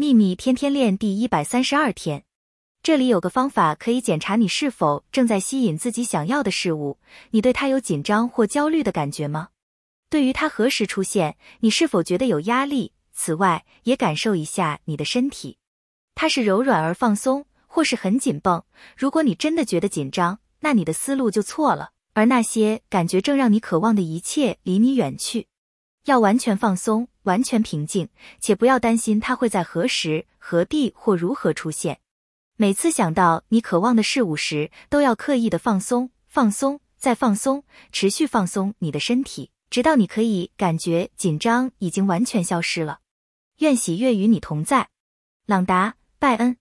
秘密天天练第一百三十二天，这里有个方法可以检查你是否正在吸引自己想要的事物。你对它有紧张或焦虑的感觉吗？对于它何时出现，你是否觉得有压力？此外，也感受一下你的身体，它是柔软而放松，或是很紧绷。如果你真的觉得紧张，那你的思路就错了，而那些感觉正让你渴望的一切离你远去。要完全放松，完全平静，且不要担心它会在何时、何地或如何出现。每次想到你渴望的事物时，都要刻意的放松、放松、再放松，持续放松你的身体，直到你可以感觉紧张已经完全消失了。愿喜悦与你同在，朗达·拜恩。